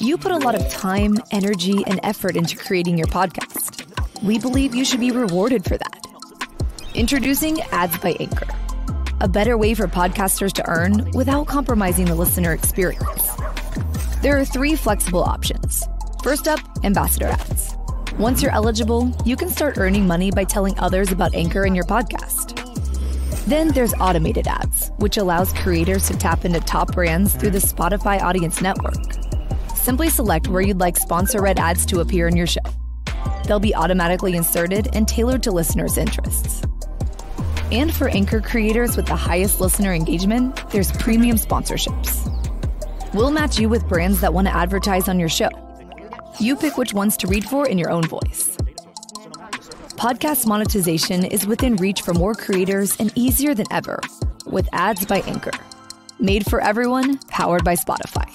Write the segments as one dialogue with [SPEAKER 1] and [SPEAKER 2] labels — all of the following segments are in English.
[SPEAKER 1] You put a lot of time, energy, and effort into creating your podcast. We believe you should be rewarded for that. Introducing Ads by Anchor, a better way for podcasters to earn without compromising the listener experience. There are three flexible options. First up, ambassador ads. Once you're eligible, you can start earning money by telling others about Anchor in your podcast. Then there's automated ads, which allows creators to tap into top brands through the Spotify Audience Network. Simply select where you'd like sponsor read ads to appear in your show. They'll be automatically inserted and tailored to listeners' interests. And for Anchor creators with the highest listener engagement, there's premium sponsorships. We'll match you with brands that want to advertise on your show. You pick which ones to read for in your own voice. Podcast monetization is within reach for more creators and easier than ever with Ads by Anchor. Made for everyone, powered by Spotify.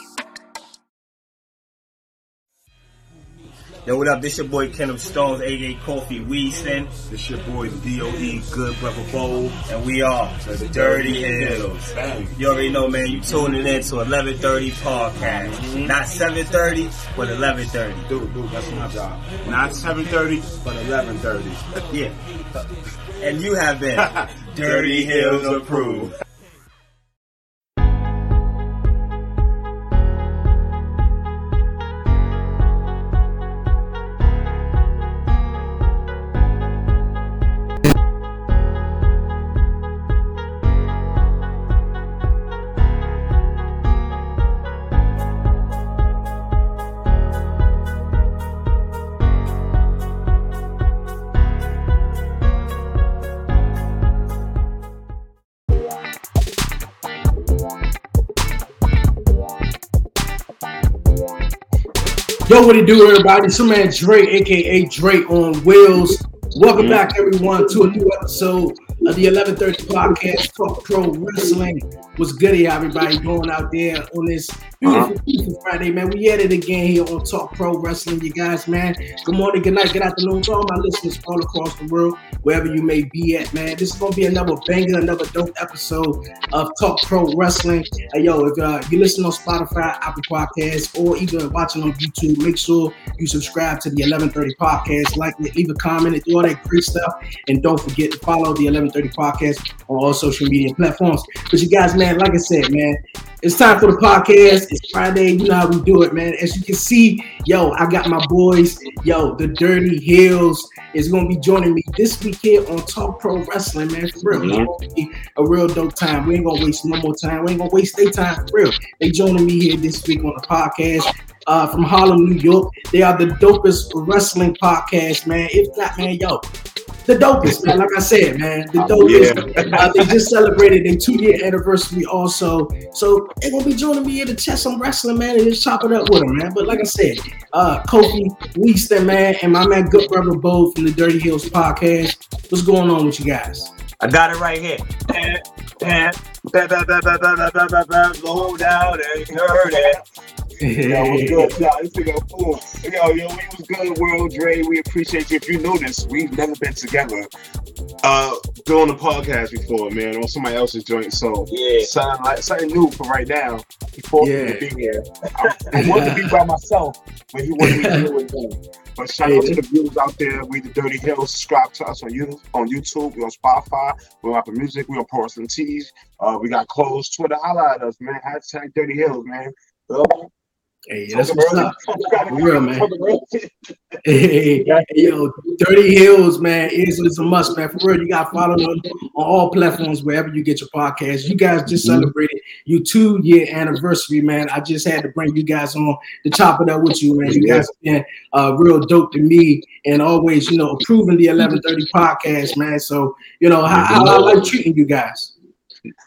[SPEAKER 2] Yo, what up? This your boy Kenneth Stones, aka Kofi Weedston.
[SPEAKER 3] This your boy D.O.E. Good Brotha Bove.
[SPEAKER 2] And we are the Dirty Heelz. You already know, man, you tuning in to 1130 podcast.
[SPEAKER 3] Mm-hmm.
[SPEAKER 2] Not 730, but 1130.
[SPEAKER 3] Dude, dude, that's my job. Not 7.30, but 11.30.
[SPEAKER 2] Yeah. And you have been Dirty Heelz approved.
[SPEAKER 4] Yo, what it do, everybody? It's your man Dre, aka Dre on Wheels. Welcome back, everyone, to a new episode of the 1130 podcast, Talk Pro Wrestling. What's good, everybody? Going out there on this beautiful, beautiful Friday, man. We at it again here on Talk Pro Wrestling, you guys, man. Good morning, good night, good afternoon to all my listeners all across the world, wherever you may be at, man. This is gonna be another banger, another dope episode of Talk Pro Wrestling. Hey, yo, if uh, you listen on Spotify, Apple Podcasts, or even watching on YouTube, make sure you subscribe to the 1130 podcast, like it, leave a comment, and do all that great stuff. And don't forget to follow the 1130 podcast on all social media platforms. But you guys, man, like I said, man, it's time for the podcast. It's Friday. You know how we do it, man. As you can see, yo, I got my boys. Yo, the Dirty Heelz is going to be joining me this week here on Talk Pro Wrestling, man. For real. It's going to be a real dope time. We ain't going to waste no more time. We ain't going to waste their time for real. They joining me here this week on the podcast. Uh, from Harlem, New York. They are the dopest wrestling podcast, man. If not, man, yo, the dopest, man. Like I said, man, the dopest. Yeah. Uh, they just celebrated their two year anniversary also. So they're gonna be joining me in the chest on wrestling, man, and just chop it up with them, man. But like I said, uh Kofi Weedston, man, and my man Good Brotha Bove from the Dirty Heelz podcast. What's going on with you guys?
[SPEAKER 2] I got it right here.
[SPEAKER 3] Yo, what's good, y'all? This nigga fool. Yo, yo, we was good, World Dre. We appreciate you. If you notice, we've never been together uh doing a podcast before, man, on somebody else's joint. So
[SPEAKER 2] Yeah.
[SPEAKER 3] something like something new for right now. He forced me to be here. I, I wanted to be by myself, but he wanted me to be with him. But shout out to the viewers out there. We the Dirty Heelz. Subscribe to us on YouTube, on YouTube. We on Spotify. We on Apple Music. We on Pro Wrestling Tees. Uh, we got clothes. Twitter. Holla at us, man. Hashtag Dirty Heelz, man. Uh,
[SPEAKER 4] Hey, that's what's up. For real, man. Hey, yo, Dirty Heelz, man, is is a must, man. For real, you got to follow on all platforms wherever you get your podcast. You guys just celebrated your two year anniversary, man. I just had to bring you guys on to chop it up with you, man. You guys have been uh, real dope to me, and always, you know, approving the eleven thirty podcast, man. So, you know, how, how I like treating you guys.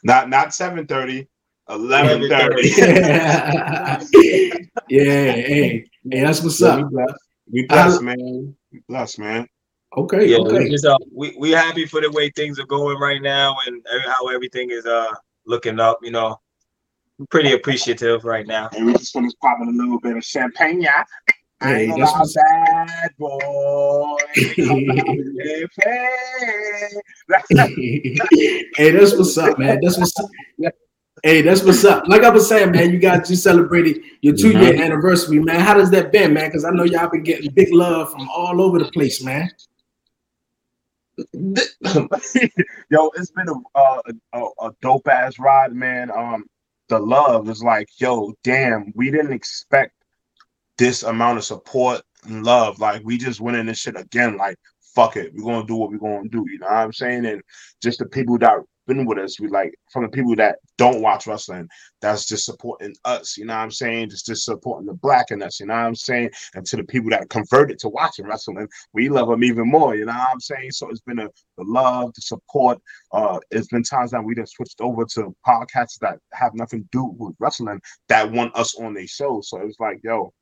[SPEAKER 3] Not not 7:30, 11:30.
[SPEAKER 4] yeah, hey, hey, that's what's
[SPEAKER 3] Yeah,
[SPEAKER 4] up.
[SPEAKER 3] we blessed. We blessed, man. We blessed, man.
[SPEAKER 4] Okay,
[SPEAKER 2] Yeah,
[SPEAKER 4] okay.
[SPEAKER 2] we just uh, we we happy for the way things are going right now and how everything is uh looking up. You know, I'm pretty appreciative right now.
[SPEAKER 3] And we just finished popping a little bit of champagne. Yeah.
[SPEAKER 4] Hey,
[SPEAKER 3] ain't gonna
[SPEAKER 4] that's
[SPEAKER 3] lie,
[SPEAKER 4] what's-
[SPEAKER 3] bad boy. Champagne.
[SPEAKER 4] hey, that's what's up, man. That's what's up. Hey, that's what's up. Like I was saying, man, you guys just celebrated your two year mm-hmm. anniversary, man. How does that been, man? Because I know y'all been getting big love from all over the place, man.
[SPEAKER 3] Yo, it's been a, a, a dope ass ride, man. Um, the love is like, yo, damn, we didn't expect this amount of support and love. Like, we just went in this shit again. Like, fuck it, we're gonna do what we're gonna do. You know what I'm saying? And just the people that been with us. We like from the people that don't watch wrestling, that's just supporting us, you know what I'm saying? Just just supporting the black in us, you know what I'm saying? And to the people that converted to watching wrestling, we love them even more, you know what I'm saying? So it's been a the love, the support. Uh it's been times that we just switched over to podcasts that have nothing to do with wrestling that want us on their show. So it's like, yo,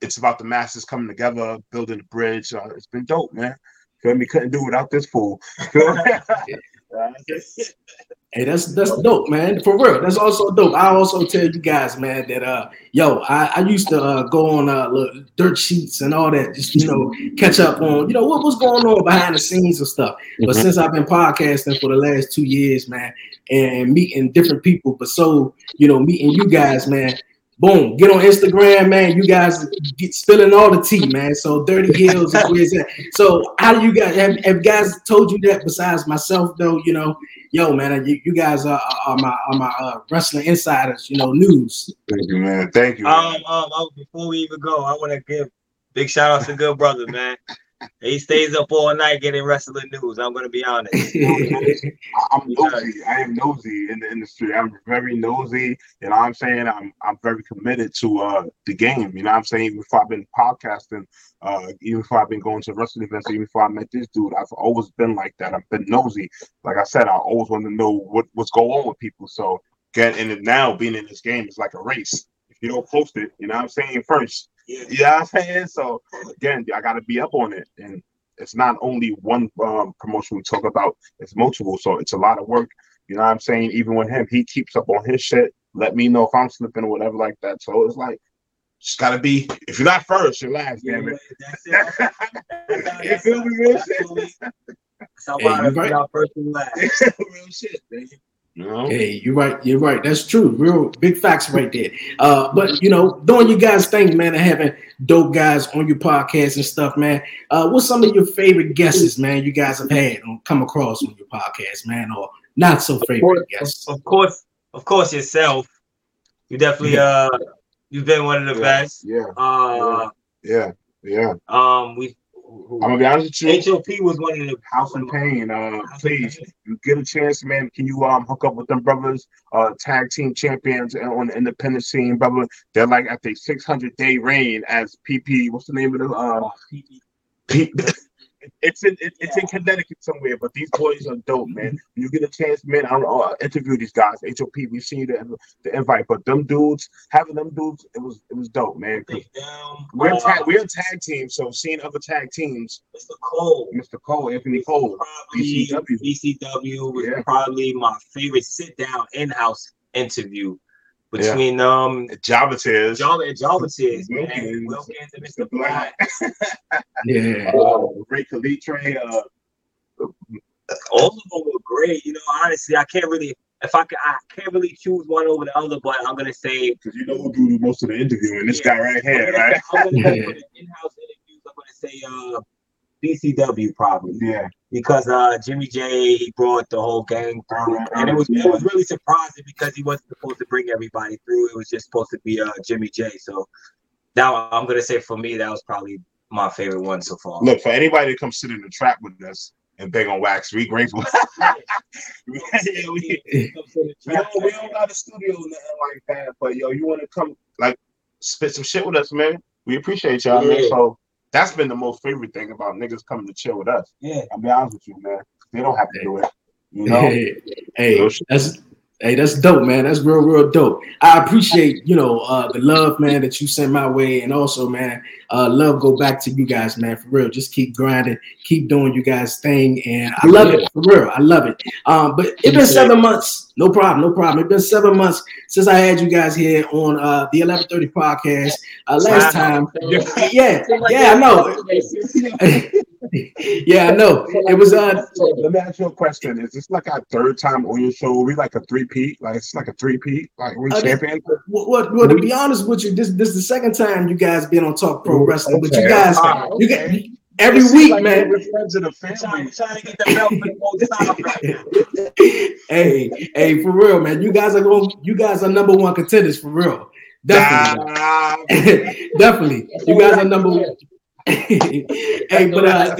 [SPEAKER 3] it's about the masses coming together, building a bridge. Uh, it's been dope, man. Feel me? Couldn't do without this fool.
[SPEAKER 4] Hey, that's that's dope, man. For real, that's also dope. I also tell you guys, man, that uh, yo, I, I used to uh, go on uh dirt sheets and all that, just you know, catch up on you know what was going on behind the scenes and stuff. But mm-hmm. since I've been podcasting for the last two years, man, and meeting different people, but so you know, meeting you guys, man, boom, get on Instagram, man. You guys get spilling all the tea, man. So Dirty Heelz is where it's at. So how do you guys have, have guys told you that besides myself though? You know, yo, man, you, you guys are, are my are my uh, wrestling insiders. You know, news.
[SPEAKER 3] Thank you, man. Thank you.
[SPEAKER 2] Um, um, um, before we even go, I want to give big shout out to good brother, man. He stays up all night getting wrestling news. I'm gonna be honest.
[SPEAKER 3] I'm nosy. I am nosy in the industry. I'm very nosy. You know what I'm saying? I'm I'm very committed to uh the game. You know what I'm saying? Even before I've been podcasting, uh, even before I've been going to wrestling events, even before I met this dude, I've always been like that. I've been nosy. Like I said, I always want to know what, what's going on with people. So getting it now, being in this game is like a race. If you don't post it, you know what I'm saying, first yeah. You know what I'm saying? So again, I gotta be up on it. And it's not only one um, promotion we talk about, it's multiple. So it's a lot of work. You know what I'm saying? Even with him, he keeps up on his shit. Let me know if I'm slipping or whatever like that. So it's like just gotta be if you're not first, you're last, yeah, damn it. That's it. you feel me, real shit? That's how
[SPEAKER 4] hey, right. first and last. real shit, man. Hey, you're right. You're right. That's true. Real big facts right there. Uh, but you know, doing you guys thing, man, and having dope guys on your podcast and stuff, man. Uh, what's some of your favorite guesses, man? You guys have had on come across on your podcast, man, or not so favorite guests?
[SPEAKER 2] Of course, of course, yourself. You definitely uh, you've been one of the
[SPEAKER 3] yeah,
[SPEAKER 2] best.
[SPEAKER 3] Yeah. Uh, yeah. Yeah.
[SPEAKER 2] Um, we
[SPEAKER 3] I'm gonna be honest with
[SPEAKER 2] you. HOP was one of the
[SPEAKER 3] House of Pain. Uh, please, you get a chance, man. Can you um hook up with them brothers? Uh, tag team champions on the independent scene, brother. They're like at the 600 day reign as PP. What's the name of the uh? PP. It's in it, it's in Connecticut somewhere, but these boys are dope, man. When you get a chance, man, I will uh, interview these guys. HOP, we've seen the, the invite, but them dudes, having them dudes, it was it was dope, man. We're tag, we're a tag team, so seeing other tag teams.
[SPEAKER 2] Mr. Cole,
[SPEAKER 3] Mr. Cole, Anthony Cole,
[SPEAKER 2] probably BCW, BCW was yeah. probably my favorite sit down in house interview between yeah. um
[SPEAKER 3] Java Tears,
[SPEAKER 2] Java and Java Tears, man. Wilkins and Mr. Black.
[SPEAKER 3] yeah. Uh, Ray Calitre, uh,
[SPEAKER 2] all of them were great. You know, honestly, I can't really if I can, I can't really choose one over the other, but I'm gonna say
[SPEAKER 3] because you know who do most of the interviewing. This yeah. guy right here, right?
[SPEAKER 2] I'm gonna, I'm gonna in-house interviews. I'm gonna say uh BCW probably.
[SPEAKER 3] Yeah.
[SPEAKER 2] Because uh Jimmy J he brought the whole gang through. And it was it was really surprising because he wasn't supposed to bring everybody through. It was just supposed to be uh Jimmy J. So now I'm gonna say for me that was probably my favorite one so far.
[SPEAKER 3] Look, for anybody to come sit in the trap with us and beg on wax, we grateful. yeah, we, we, don't, we don't got a studio nothing like that, but yo, you wanna come like spit some shit with us, man. We appreciate y'all, yeah. man. So that's been the most favorite thing about niggas coming to chill with us.
[SPEAKER 2] Yeah.
[SPEAKER 3] I'll be honest with you, man. They don't have to do it. You know?
[SPEAKER 4] Hey, hey that's Hey, that's dope, man. That's real, real dope. I appreciate, you know, uh, the love, man, that you sent my way, and also, man, uh, love go back to you guys, man. For real, just keep grinding, keep doing you guys' thing, and I love it for real. I love it. Um, but it's been seven months. No problem, no problem. It's been seven months since I had you guys here on uh, the 1130 podcast. uh, last time. Yeah, yeah, I know. yeah, I know. It was uh.
[SPEAKER 3] So let me ask you a question: Is this like our third time on your show? Are we like a three peat? Like it's like a three peat? Like we
[SPEAKER 4] Uh,
[SPEAKER 3] champion?
[SPEAKER 4] Well, well, well, to be honest with you, this this is the second time you guys been on Talk Pro Wrestling, but you
[SPEAKER 3] Okay.
[SPEAKER 4] guys,
[SPEAKER 3] Ah,
[SPEAKER 4] you
[SPEAKER 3] okay.
[SPEAKER 4] Get every week,
[SPEAKER 3] like
[SPEAKER 4] man.
[SPEAKER 3] We're friends of the
[SPEAKER 2] Trying,
[SPEAKER 3] family.
[SPEAKER 2] trying to get the belt for the most time.
[SPEAKER 4] hey, hey, for real, man. You guys are going. You guys are number one contenders for real. Definitely,
[SPEAKER 3] Nah,
[SPEAKER 4] definitely. You guys are number one. hey, but uh,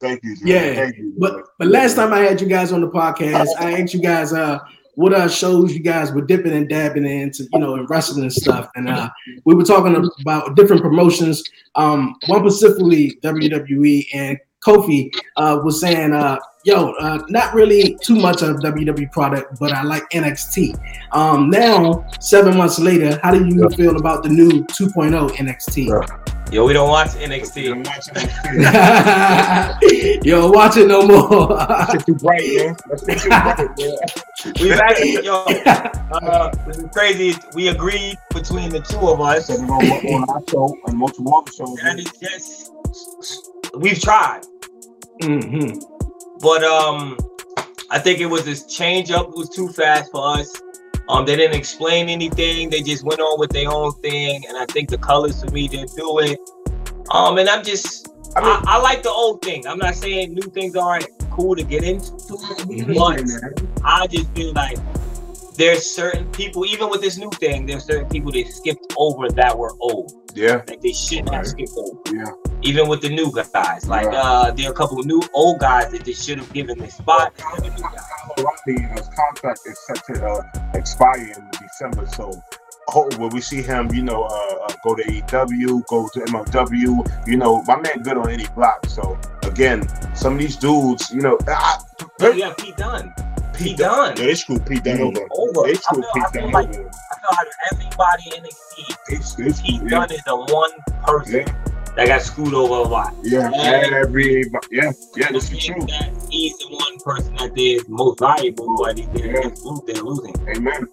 [SPEAKER 3] thank you. Jay.
[SPEAKER 4] Yeah,
[SPEAKER 3] Thank you.
[SPEAKER 4] but but last time I had you guys on the podcast, I asked you guys uh what uh shows you guys were dipping and dabbing into, you know, in wrestling and stuff. And uh we were talking about different promotions. Um one specifically WWE and Kofi uh was saying uh yo uh not really too much of WWE product, but I like NXT. Um now seven months later, how do you feel about the new 2.0 NXT?
[SPEAKER 2] Yo, we don't watch
[SPEAKER 3] I'm
[SPEAKER 2] NXT.
[SPEAKER 3] watching this shit.
[SPEAKER 4] yo, watch it no more.
[SPEAKER 3] Shit too bright, man. That shit too bright, man.
[SPEAKER 2] We've actually, yo, uh, this is crazy. We agreed between the two of us,
[SPEAKER 3] So we're on our show and multiple other shows.
[SPEAKER 2] And it's just, we've tried,
[SPEAKER 4] Mhm.
[SPEAKER 2] But um, I think it was this change up was too fast for us. Um, they didn't explain anything. They just went on with their own thing, and I think the colors for me didn't do it. Um, and I'm just,
[SPEAKER 3] I mean-
[SPEAKER 2] I, I like the old thing. I'm not saying new things aren't cool to get into, but I just feel like there's certain people, even with this new thing, there's certain people that skipped over that were old.
[SPEAKER 3] Yeah,
[SPEAKER 2] Like they shouldn't have
[SPEAKER 3] Right.
[SPEAKER 2] skipped over.
[SPEAKER 3] yeah.
[SPEAKER 2] Even with the new guys. Like
[SPEAKER 3] Right.
[SPEAKER 2] uh there are a couple of new old guys that they should have given the spot. to the new guys.
[SPEAKER 3] Kyle his contract is set to uh, expire in December, so oh, will we see him, you know, uh, uh, go to AEW, go to MLW? You know, my man good on any block. So again, some of these dudes, you know, I,
[SPEAKER 2] Oh, you got Pete Dunne. Pete Dunne.
[SPEAKER 3] Yeah, they screwed Pete Dunne over.
[SPEAKER 2] Over.
[SPEAKER 3] They screwed
[SPEAKER 2] I
[SPEAKER 3] Pete
[SPEAKER 2] feel
[SPEAKER 3] Dunne
[SPEAKER 2] like
[SPEAKER 3] over.
[SPEAKER 2] I feel like everybody in NXT,
[SPEAKER 3] They, they
[SPEAKER 2] Pete
[SPEAKER 3] screwed, yeah.
[SPEAKER 2] Dunne is the one person
[SPEAKER 3] Yeah,
[SPEAKER 2] that got screwed over a lot.
[SPEAKER 3] yeah,
[SPEAKER 2] Yeah.
[SPEAKER 3] every, yeah, yeah,
[SPEAKER 2] I
[SPEAKER 3] this is true.
[SPEAKER 2] that he's the one person that did most valuable, but he did
[SPEAKER 3] Yeah.
[SPEAKER 2] lose. They're losing.
[SPEAKER 3] Amen.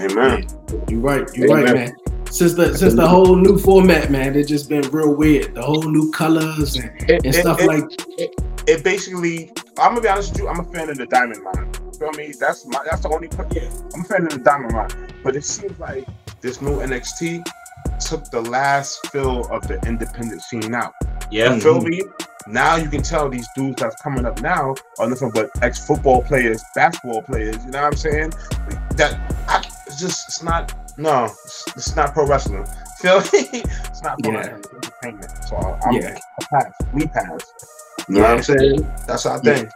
[SPEAKER 3] Amen.
[SPEAKER 4] You're right. You're right, man. Since the since the whole new format, man, it's just been real weird. The whole new colors and, and
[SPEAKER 3] it-
[SPEAKER 4] stuff
[SPEAKER 3] it-
[SPEAKER 4] like
[SPEAKER 3] it basically I'm gonna be honest with you, I'm a fan of the Diamond Mine. Feel me? That's my that's the only
[SPEAKER 2] Yeah.
[SPEAKER 3] I'm a fan of the Diamond Mine. But it seems like this new NXT took the last fill of the independent scene out.
[SPEAKER 2] Yeah.
[SPEAKER 3] You feel mm-hmm. me? Now you can tell these dudes that's coming up now are nothing but ex football players, basketball players, you know what I'm saying? That I, it's just it's not no, it's, it's not pro wrestling. Feel me? It's not pro
[SPEAKER 4] Yeah.
[SPEAKER 3] wrestling, it's entertainment. So I'm
[SPEAKER 4] Yeah.
[SPEAKER 3] I pass. We pass. You know what I'm saying? That's our
[SPEAKER 4] Yeah.
[SPEAKER 3] thing.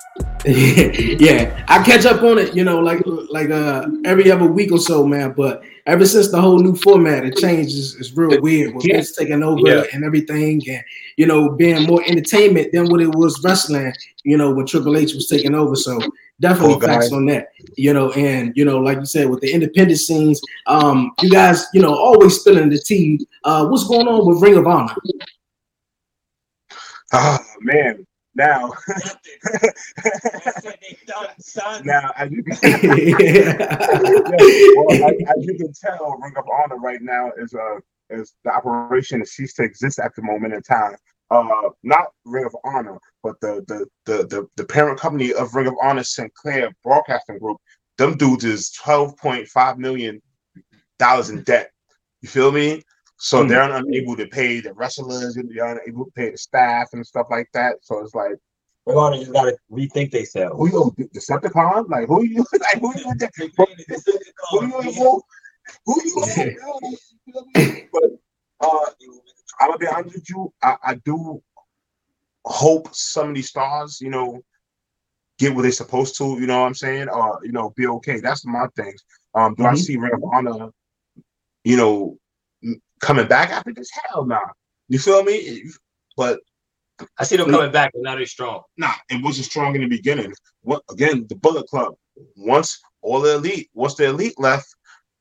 [SPEAKER 4] yeah, I catch up on it, you know, like like uh every other week or so, man. But ever since the whole new format, it changes. It's real weird with
[SPEAKER 3] Yeah.
[SPEAKER 4] Taking over
[SPEAKER 2] Yeah.
[SPEAKER 4] and everything, and you know, being more entertainment than what it was wrestling. You know, when Triple H was taking over. So definitely
[SPEAKER 3] Poor
[SPEAKER 4] facts on that. You know, and you know, like you said, with the independent scenes, um, you guys, you know, always spilling the tea. Uh, what's going on with Ring of Honor?
[SPEAKER 3] Oh man. Now
[SPEAKER 2] That's what they done, son.
[SPEAKER 3] now as you can
[SPEAKER 4] yeah.
[SPEAKER 3] well, as, as you can tell, Ring of Honor right now is uh is the operation that ceased to exist at the moment in time. Uh, not Ring of Honor, but the the the the, the parent company of Ring of Honor, Sinclair Broadcasting Group. Them dudes is twelve point five million dollars in debt. You feel me? So
[SPEAKER 4] Mm.
[SPEAKER 3] they're unable to pay the wrestlers, they're unable to pay the staff and stuff like that. So it's like,
[SPEAKER 2] We're gonna just gotta rethink themselves.
[SPEAKER 3] who you Decepticon? Like who you like who you who you who you but uh I'm gonna be honest with you, I, I do hope some of these stars, you know, get what they're supposed to, you know what I'm saying? Or, you know, be okay. That's my things. Um, do I
[SPEAKER 4] Mhm.
[SPEAKER 3] see Ring of Honor, you know, coming back after this? Hell nah. You feel me? But
[SPEAKER 2] I see them coming back, but not as strong.
[SPEAKER 3] nah, it wasn't strong in the beginning. What again, the Bullet Club. Once all the elite, once the elite left,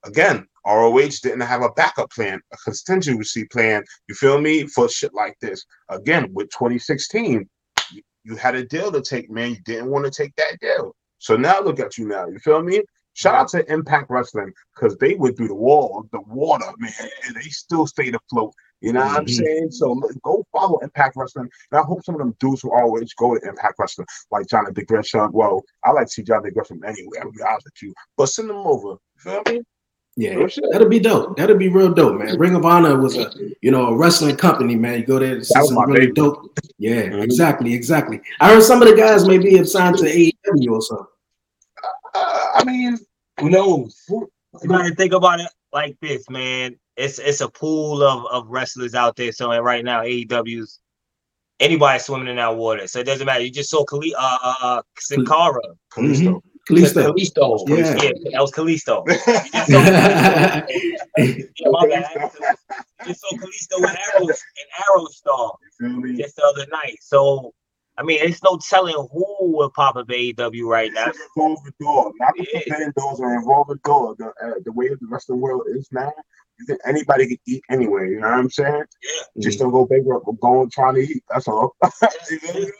[SPEAKER 3] again, ROH didn't have a backup plan, a contingency plan. You feel me? For shit like this. Again, with 2016, you, you had a deal to take, man. You didn't want to take that deal. So now look at you now. You feel me? Shout out to Impact Wrestling because they went through the wall, the water, man, and they still stayed afloat. You know what I'm
[SPEAKER 4] Mhm.
[SPEAKER 3] saying? So look, go follow Impact Wrestling. And I hope some of them dudes who always go to Impact Wrestling, like Jonathan Gresham. Well, I like to see Jonathan Gresham anyway, I'll be honest with you. But send them over. You feel me?
[SPEAKER 4] Yeah, that'll be dope. That'll be real dope, man. Ring of Honor was a you know a wrestling company, man. You go there to see some really
[SPEAKER 3] favorite.
[SPEAKER 4] dope. Yeah,
[SPEAKER 3] Mhm.
[SPEAKER 4] exactly, exactly. I heard some of the guys maybe have signed to AEW or something.
[SPEAKER 3] I mean,
[SPEAKER 2] Who knows?
[SPEAKER 3] who-
[SPEAKER 2] You gotta think about it like this, man. It's it's a pool of, of wrestlers out there. So right now, AEW's anybody swimming in that water. So it doesn't matter. You just saw Kali, uh, uh, uh, Sin Cara.
[SPEAKER 3] Kalisto.
[SPEAKER 4] Kalisto.
[SPEAKER 2] Kalisto.
[SPEAKER 4] Yeah.
[SPEAKER 2] Yeah, that was Kalisto. You just saw
[SPEAKER 4] yeah,
[SPEAKER 2] Yeah, my bad. You just saw Kalisto with Arrow and Arrow Star
[SPEAKER 3] You feel me?
[SPEAKER 2] just the other night. So I mean, it's no telling who will pop up AEW right now.
[SPEAKER 3] It's a revolving door, not the
[SPEAKER 2] Yeah.
[SPEAKER 3] forbidden doors, a revolving door. The, uh, the way the rest of the world is now, you can, anybody can eat anywhere. You know what I'm saying?
[SPEAKER 2] Yeah.
[SPEAKER 3] Just don't go bankrupt. Go and trying to eat. That's all. You feel me?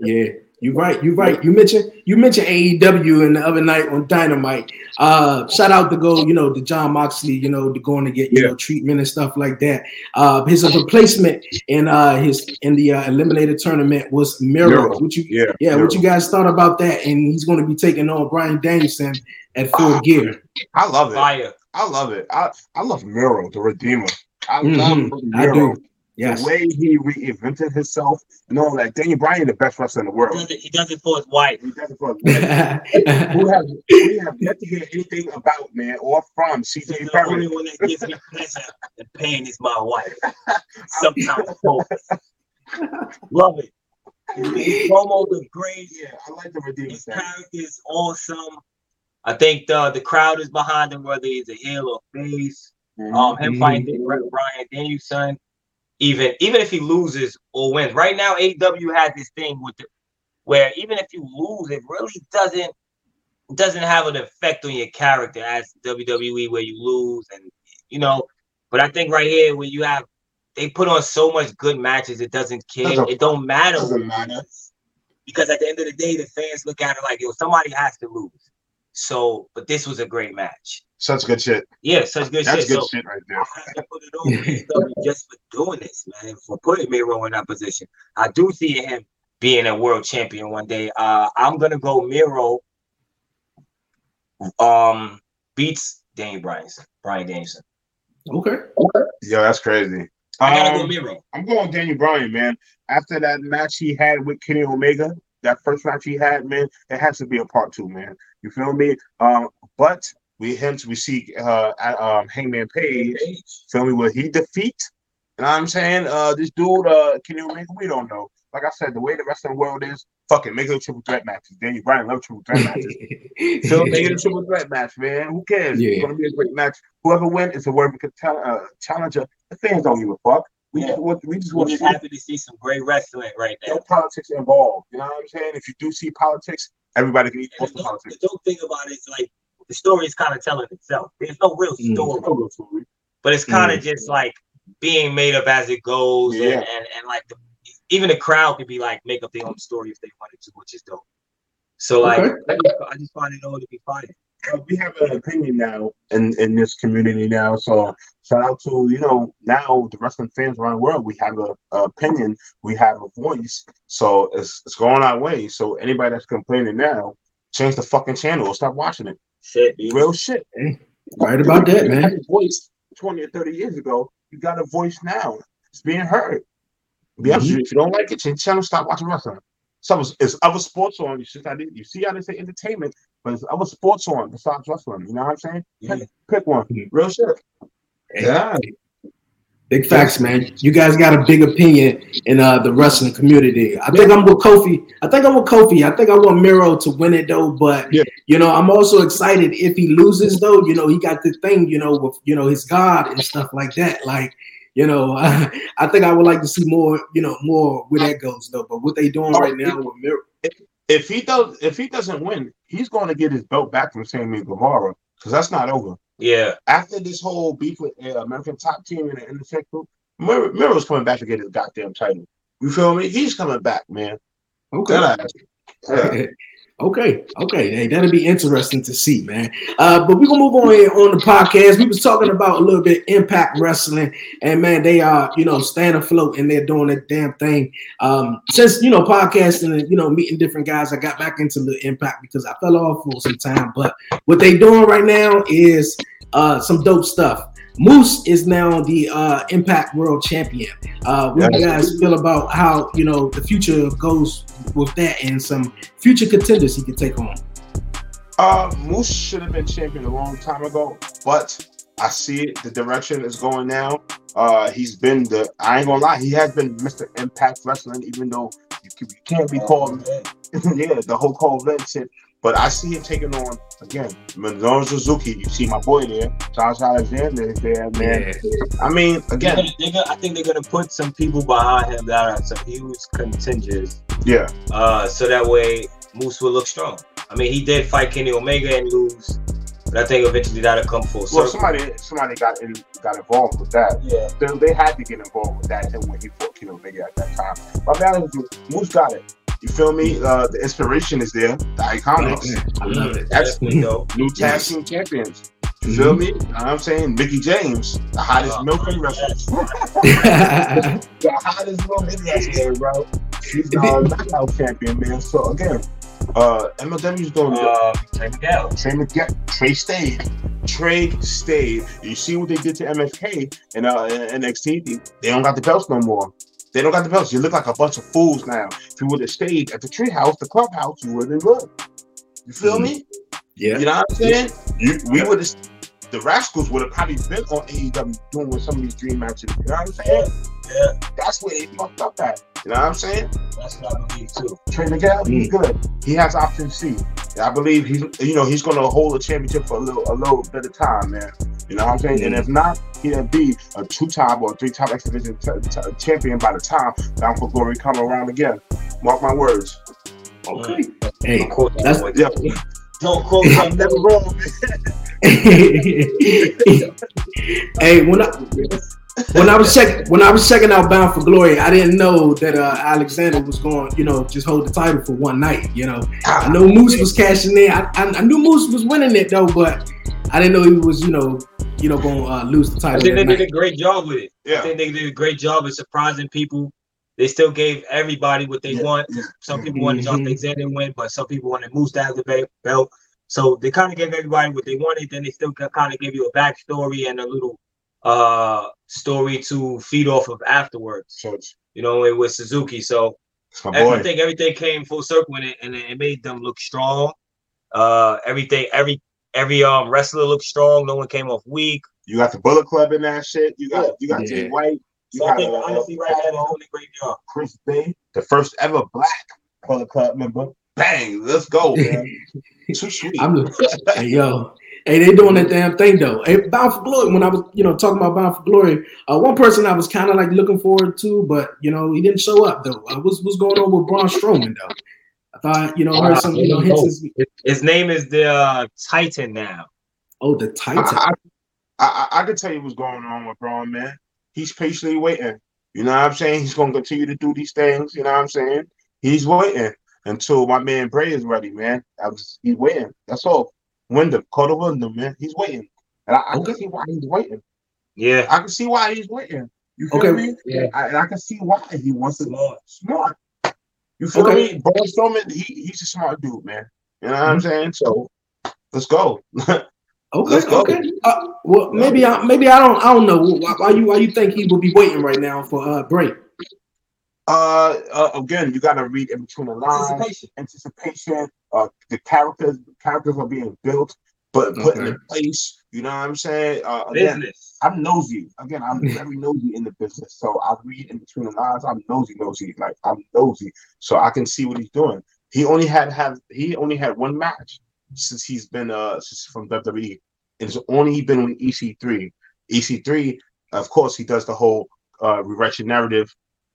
[SPEAKER 4] yeah. You right. You right. You mentioned you mentioned AEW and the other night on Dynamite. Uh, shout out to go, you know, to Jon Moxley, you know, to going to get you
[SPEAKER 3] Yeah.
[SPEAKER 4] know treatment and stuff like that. Uh, his replacement in uh his in the uh, eliminated tournament was Miro.
[SPEAKER 3] Miro.
[SPEAKER 4] Which you
[SPEAKER 3] Yeah.
[SPEAKER 4] yeah, what you guys thought about that? And he's going to be taking on Bryan Danielson at full
[SPEAKER 3] Ah.
[SPEAKER 4] gear.
[SPEAKER 3] I love it.
[SPEAKER 2] Fire.
[SPEAKER 3] I love it. I, I love Miro, the Redeemer. I
[SPEAKER 4] Mhm.
[SPEAKER 3] love
[SPEAKER 4] I do. Yes.
[SPEAKER 3] The way he reinvented himself. You know, like Daniel Bryan, the best wrestler in the
[SPEAKER 2] He
[SPEAKER 3] world.
[SPEAKER 2] does it, he does it for his wife.
[SPEAKER 3] He does it for who have we have yet to hear anything about man or from
[SPEAKER 2] He
[SPEAKER 3] CJ
[SPEAKER 2] says, The only
[SPEAKER 3] Perry.
[SPEAKER 2] one that gives me pleasure and pain is my wife. Sometimes both. Love it. His promos are great.
[SPEAKER 3] Yeah, I like the Redeemer
[SPEAKER 2] His
[SPEAKER 3] thing.
[SPEAKER 2] character is awesome. I think the the crowd is behind him, whether he's a heel or face. Um, him fighting Bryan Danielson, even even if he loses or wins. Right now, AEW has this thing with the, where even if you lose, it really doesn't doesn't have an effect on your character as WWE where you lose and you know. But I think right here where you have they put on so much good matches, it doesn't care.
[SPEAKER 3] Doesn't-
[SPEAKER 2] It don't matter
[SPEAKER 3] doesn't matter.
[SPEAKER 2] because at the end of the day, the fans look at it like yo, somebody has to lose. So, but this was a great match.
[SPEAKER 3] Such good shit.
[SPEAKER 2] Yeah, such good
[SPEAKER 3] That's
[SPEAKER 2] shit.
[SPEAKER 3] That's good
[SPEAKER 2] So,
[SPEAKER 3] shit right there.
[SPEAKER 2] I have to put it on just for doing this, man, for putting Miro in that position. I do see him being a world champion one day. Uh, I'm gonna go Miro. Um, beats Daniel Bryan, Brian Danielson.
[SPEAKER 4] Okay. okay.
[SPEAKER 3] Yo, that's crazy.
[SPEAKER 2] I gotta go
[SPEAKER 3] Um,
[SPEAKER 2] Miro.
[SPEAKER 3] I'm going Daniel Bryan, man. After that match he had with Kenny Omega, that first match he had, man, it has to be a part two, man. You feel me? Um, but we hence we see uh um Hangman Page, feel me, will he defeat? You know what I'm saying? Uh this dude, uh Kenny Omega, we don't know. Like I said, the way the wrestling world is, fuck it, make it a triple threat matches. Daniel Bryan love triple threat matches. So make it a triple threat match, man. Who cares?
[SPEAKER 4] Yeah.
[SPEAKER 3] It's gonna be a great match. Whoever wins is a worthy tell, uh, challenger. The fans don't give a fuck. We just want we just want to
[SPEAKER 2] just
[SPEAKER 3] see
[SPEAKER 2] happy to see some great wrestling right now.
[SPEAKER 3] no politics involved. You know what I'm saying? If you do see politics, everybody can eat
[SPEAKER 2] the,
[SPEAKER 3] the
[SPEAKER 2] dope,
[SPEAKER 3] politics.
[SPEAKER 2] the dope thing about it is like the story is kind of telling itself. There's no real
[SPEAKER 4] Mm.
[SPEAKER 2] story,
[SPEAKER 3] No real story.
[SPEAKER 2] but it's kind of just like being made up as it goes,
[SPEAKER 3] Yeah.
[SPEAKER 2] and, and and like the, even the crowd could be like make up their own story if they wanted to, which is dope. So like,
[SPEAKER 4] Okay.
[SPEAKER 2] I just, I just find it all to be fire.
[SPEAKER 3] Uh, we have an opinion now in, in this community now. So shout out to you know now the wrestling fans around the world. We have a, a opinion. We have a voice. So it's it's going our way. So anybody that's complaining now, change the fucking channel or stop watching it.
[SPEAKER 2] Shit, dude.
[SPEAKER 3] Real shit.
[SPEAKER 4] Right about that,
[SPEAKER 3] You
[SPEAKER 4] man.
[SPEAKER 3] had a voice 20 or 30 years ago. You got a voice now. It's being heard. Be honest with you, if you don't like it, change channel, stop watching wrestling. So it's, it's other sports on. You see, how they, you see how they say entertainment, but it's other sports on besides wrestling. You know what I'm saying?
[SPEAKER 2] Yeah.
[SPEAKER 3] Pick, pick one.
[SPEAKER 4] Mhm.
[SPEAKER 3] Real shit. Yeah.
[SPEAKER 4] Big facts, man. You guys got a big opinion in uh, the wrestling community. I think I'm with Kofi. I think I'm with Kofi. I think I want Miro to win it though. But
[SPEAKER 3] Yeah.
[SPEAKER 4] you know, I'm also excited if he loses though. You know, he got the thing. You know, with you know his God and stuff like that. Like, you know, I, think I would like to see more. You know, more where that goes though. But what they doing
[SPEAKER 3] Oh,
[SPEAKER 4] right now with Miro?
[SPEAKER 3] If he does, if he doesn't win, he's going to get his belt back from Sammy Guevara because that's not over.
[SPEAKER 2] Yeah,
[SPEAKER 3] After this whole beef with uh, American Top Team and the Intersect Group, Mir- Miro's coming back to get his goddamn title. You feel me? He's coming back, man.
[SPEAKER 4] Okay.
[SPEAKER 3] Yeah.
[SPEAKER 4] Okay, okay, hey, that'll be interesting to see, man. Uh, but we're gonna move on here on the podcast. We was talking about a little bit Impact Wrestling, and man, they are you know staying afloat and they're doing that damn thing. Um, since you know podcasting and you know meeting different guys, I got back into the Impact because I fell off for some time. But what they doing right now is uh, some dope stuff. Moose is now the uh, Impact World Champion. Uh, what do you guys feel about how you know the future goes with that and some future contenders he could take on?
[SPEAKER 3] Uh, Moose should have been champion a long time ago, but I see it. The direction is going now. Uh, he's been the. I ain't gonna lie. He has been Mr. Impact Wrestling, even though you, you can't be called. yeah, the whole shit. But I see him taking on again Minoru Suzuki. You see my boy there, Josh Alexander is there, man. Yeah. I mean, again,
[SPEAKER 2] they're gonna, they're gonna, I think they're gonna put some people behind him that are some huge contenders.
[SPEAKER 3] Yeah.
[SPEAKER 2] Uh, so that way Moose will look strong. I mean, he did fight Kenny Omega and lose, but I think eventually that'll come full circle.
[SPEAKER 3] Well, somebody somebody got in, got involved with that.
[SPEAKER 2] Yeah.
[SPEAKER 3] They, they had to get involved with that when he fought Kenny Omega at that time. But man, Moose got it. You feel me? Uh, the inspiration is there. The iconics.
[SPEAKER 4] Oh, I love it.
[SPEAKER 3] That's new tag team champions. You feel mm-hmm. me? You know what I'm saying? Mickie James, the hottest oh, milk in wrestling. the hottest milk in wrestling, bro. She's the uh, knockout champion, man. So again, uh, MLW's doing
[SPEAKER 2] uh, Trey Miguel.
[SPEAKER 3] Trey Miguel. Trey stayed. Trey stayed. You see what they did to MSK and uh, NXT? They don't got the belts no more. They don't got the belts. You look like a bunch of fools now. If you would have stayed at the treehouse, the clubhouse, you would have looked. You feel mm-hmm. me?
[SPEAKER 4] Yeah.
[SPEAKER 3] You know what I'm saying? You we would have the Rascalz would have probably been on AEW doing some of these dream matches. You know what I'm saying?
[SPEAKER 2] Yeah.
[SPEAKER 3] That's where they fucked up at. You know what I'm saying?
[SPEAKER 2] That's what I believe too.
[SPEAKER 3] Trey Miguel, mm. he's good. He has option C. I believe he's you know he's gonna hold a championship for a little a little bit of time, man. You know what I'm saying? And if not, he'll be a two-time or three-time X Division t- t- champion by the time Bound for Glory come around again. Mark my words.
[SPEAKER 4] Okay. Hey, that's
[SPEAKER 3] yeah. Don't quote me. I'm never wrong.
[SPEAKER 4] hey, when I when I was checking when I was checking out Bound for Glory, I didn't know that uh, Alexander was going, you know, just hold the title for one night. You know, I know Moose was cashing in. I, I, I knew Moose was winning it though, but I didn't know he was, you know, you know, going to uh, lose the title.
[SPEAKER 2] I think they
[SPEAKER 4] night.
[SPEAKER 2] did a great job with it.
[SPEAKER 3] Yeah.
[SPEAKER 2] I think they did a great job of surprising people. They still gave everybody what they
[SPEAKER 3] Yeah.
[SPEAKER 2] want. Some people wanted. John Alexander to win, but some people wanted Moose to have the belt. So they kind of gave everybody what they wanted. Then they still kind of give you a backstory and a little uh story to feed off of afterwards.
[SPEAKER 3] So
[SPEAKER 2] You know, it was Suzuki. So
[SPEAKER 3] it's my boy.
[SPEAKER 2] everything everything came full circle in it, and it, it made them look strong. Uh, everything every every um wrestler looked strong. No one came off weak.
[SPEAKER 3] You got the Bullet Club in that shit. You got you got
[SPEAKER 4] Yeah.
[SPEAKER 3] Jay White. You
[SPEAKER 2] So I
[SPEAKER 3] got
[SPEAKER 2] think
[SPEAKER 3] uh,
[SPEAKER 2] honestly, right now they're a great job.
[SPEAKER 3] Chris Bey, the first ever black Bullet Club member. Bang, let's go, man. Too sweet.
[SPEAKER 4] I'm hey, yo. Hey, they doing that damn thing though. Hey, Bound for Glory. When I was, you know, talking about Bound for Glory, uh, one person I was kind of like looking forward to, but you know, he didn't show up though. Uh, what's what's going on with Braun Strowman though? I thought, you know, heard some, you know, hints.
[SPEAKER 2] His, his name is the uh, Titan now.
[SPEAKER 4] Oh, the Titan.
[SPEAKER 3] I, I, I, I can tell you what's going on with Braun, man. He's patiently waiting. You know what I'm saying? He's going to continue to do these things. You know what I'm saying? He's waiting until my man Bray is ready, man. I was, he's waiting. That's all. Windham, call the Windham, man. He's waiting. And I, I
[SPEAKER 4] Okay.
[SPEAKER 3] can see why he's waiting.
[SPEAKER 2] Yeah.
[SPEAKER 3] I can see why he's waiting. You feel
[SPEAKER 4] Okay.
[SPEAKER 3] me?
[SPEAKER 2] Yeah.
[SPEAKER 3] I, and I can see why he wants to
[SPEAKER 2] Smart.
[SPEAKER 3] smart. You feel
[SPEAKER 4] Okay.
[SPEAKER 3] me? Braun Strowman, he, he's a smart dude, man. You know what I'm saying? So let's go.
[SPEAKER 4] Okay,
[SPEAKER 3] Let's go.
[SPEAKER 4] okay. Uh, well, maybe I maybe I don't I don't know why, why you why you think he will be waiting right now for uh break.
[SPEAKER 3] Uh, uh, again, you got to read in between the lines.
[SPEAKER 2] Anticipation.
[SPEAKER 3] Anticipation. Uh, the characters, characters are being built, but put
[SPEAKER 4] Okay.
[SPEAKER 3] in place. You know what I'm saying? Uh, again,
[SPEAKER 2] Business.
[SPEAKER 3] I'm nosy. Again, I'm very nosy in the business, so I read in between the lines. I'm nosy, nosy. Like I'm nosy, so I can see what he's doing. He only had have he only had one match since he's been uh since from WWE. It's only been on EC3. EC3, of course, he does the whole uh rewrite your narrative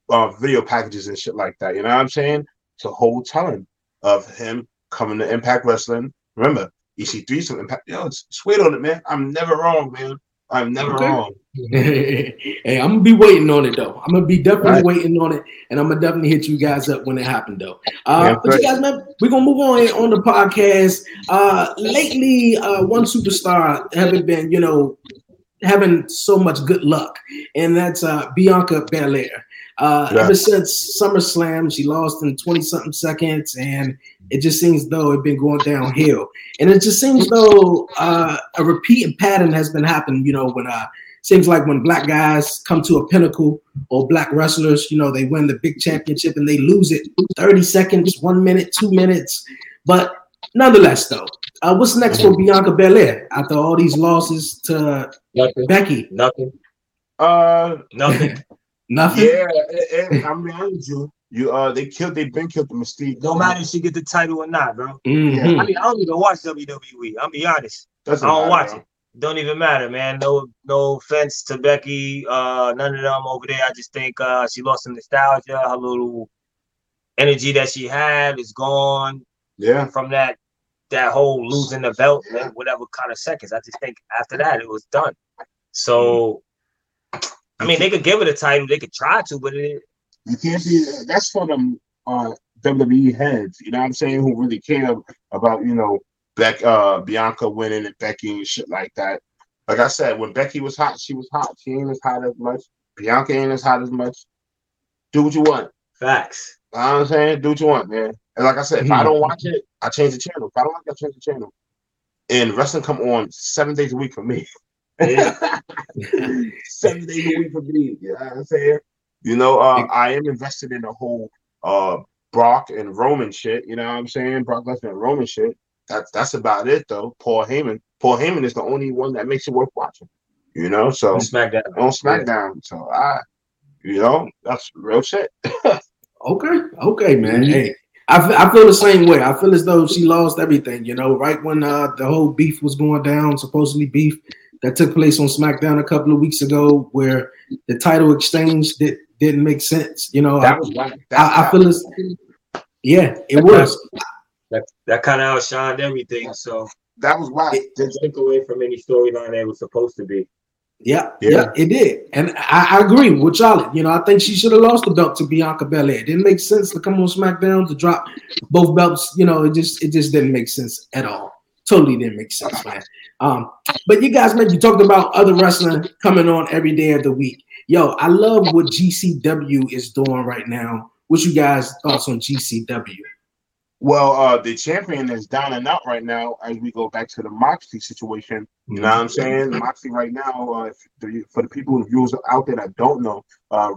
[SPEAKER 3] uh, video packages and shit like that. You know what I'm saying? It's a whole telling of him coming to Impact Wrestling. Remember, EC3 some Impact. Yo, it's sweet on it, man. I'm never wrong, man. I'm never
[SPEAKER 4] Okay.
[SPEAKER 3] wrong.
[SPEAKER 4] hey, I'm gonna be waiting on it though. I'm gonna be definitely
[SPEAKER 3] Right.
[SPEAKER 4] waiting on it, and I'm gonna definitely hit you guys up when it happened though. Uh,
[SPEAKER 3] Yeah,
[SPEAKER 4] but you guys, man, we're gonna move on on the podcast. Uh, lately, uh, one superstar haven't been, you know, having so much good luck, and that's uh, Bianca Belair. Uh,
[SPEAKER 3] Yeah.
[SPEAKER 4] Ever since SummerSlam, she lost in 20 something seconds, and it just seems though it's been going downhill. And it just seems though uh, a repeating pattern has been happening, you know, when uh, seems like when black guys come to a pinnacle or black wrestlers, you know, they win the big championship and they lose it 30 seconds, one minute, two minutes. But nonetheless, though, uh, what's next for Bianca Belair after all these losses to
[SPEAKER 2] Nothing.
[SPEAKER 4] Becky?
[SPEAKER 2] Nothing.
[SPEAKER 3] Uh,
[SPEAKER 2] Nothing.
[SPEAKER 4] Nothing.
[SPEAKER 3] yeah, and, and I'm being honest with you. You uh, they killed. They've been killed the Mystique.
[SPEAKER 2] no matter if she get the title or not, bro.
[SPEAKER 4] Mhm.
[SPEAKER 2] I mean, I don't even watch WWE. I'll be honest.
[SPEAKER 3] Doesn't
[SPEAKER 2] I don't
[SPEAKER 3] matter,
[SPEAKER 2] watch
[SPEAKER 3] bro.
[SPEAKER 2] it. Don't even matter, man. No, no offense to Becky. Uh, none of them over there. I just think uh, she lost some nostalgia. Her little energy that she had is gone
[SPEAKER 3] Yeah,
[SPEAKER 2] from that that whole losing the belt, man, whatever kind of seconds. I just think after that it was done. So, I mean, they could give it a title. They could try to, but it,
[SPEAKER 3] you can't be. That's for them uh, WWE heads. You know what I'm saying? Who really care about you know Beck, uh, Bianca winning and Becky and shit like that. Like I said, when Becky was hot, she was hot. She ain't as hot as much. Bianca ain't as hot as much. Do what you want.
[SPEAKER 2] facts.
[SPEAKER 3] You know what I'm saying? Do what you want, man. And like I said, if I don't watch it, I change the channel. If I don't like it, I change the channel. And wrestling come on seven days a week for me.
[SPEAKER 2] Yeah.
[SPEAKER 3] seven days a week for me. You know what I'm saying? You know, uh, I am invested in the whole uh Brock and Roman shit. You know what I'm saying? Brock Lesnar and Roman shit. That's that's about it though. Paul Heyman. Paul Heyman is the only one that makes it worth watching. You know, so
[SPEAKER 2] SmackDown.
[SPEAKER 3] on SmackDown. So I, you know, that's real shit.
[SPEAKER 4] Okay, okay, man. Hey, I, I feel the same way. I feel as though she lost everything. You know, right when uh, the whole beef was going down, supposedly beef that took place on SmackDown a couple of weeks ago, where the title exchange did, didn't make sense. You know,
[SPEAKER 3] That
[SPEAKER 4] I,
[SPEAKER 3] was whack.
[SPEAKER 4] I, I feel as yeah, it was.
[SPEAKER 2] That that kind of outshined everything. So
[SPEAKER 3] that was whack.
[SPEAKER 2] just took away from any storyline that it was supposed to be.
[SPEAKER 4] Yeah,
[SPEAKER 3] Yeah.
[SPEAKER 4] yeah, it did, and I, I agree with Charlotte. You know, I think she should have lost the belt to Bianca Belair. It didn't make sense to come on SmackDown to drop both belts. You know, it just it just didn't make sense at all. Totally didn't make sense, man. Um, but you guys, man, you talked about other wrestling coming on every day of the week. Yo, I love what GCW is doing right now. What's you guys' thoughts on GCW?
[SPEAKER 3] Well, uh, the champion is down and out right now as we go back to the Moxley situation. You know what I'm saying? Moxley right now, uh, the, for the people and viewers out there that don't know, uh,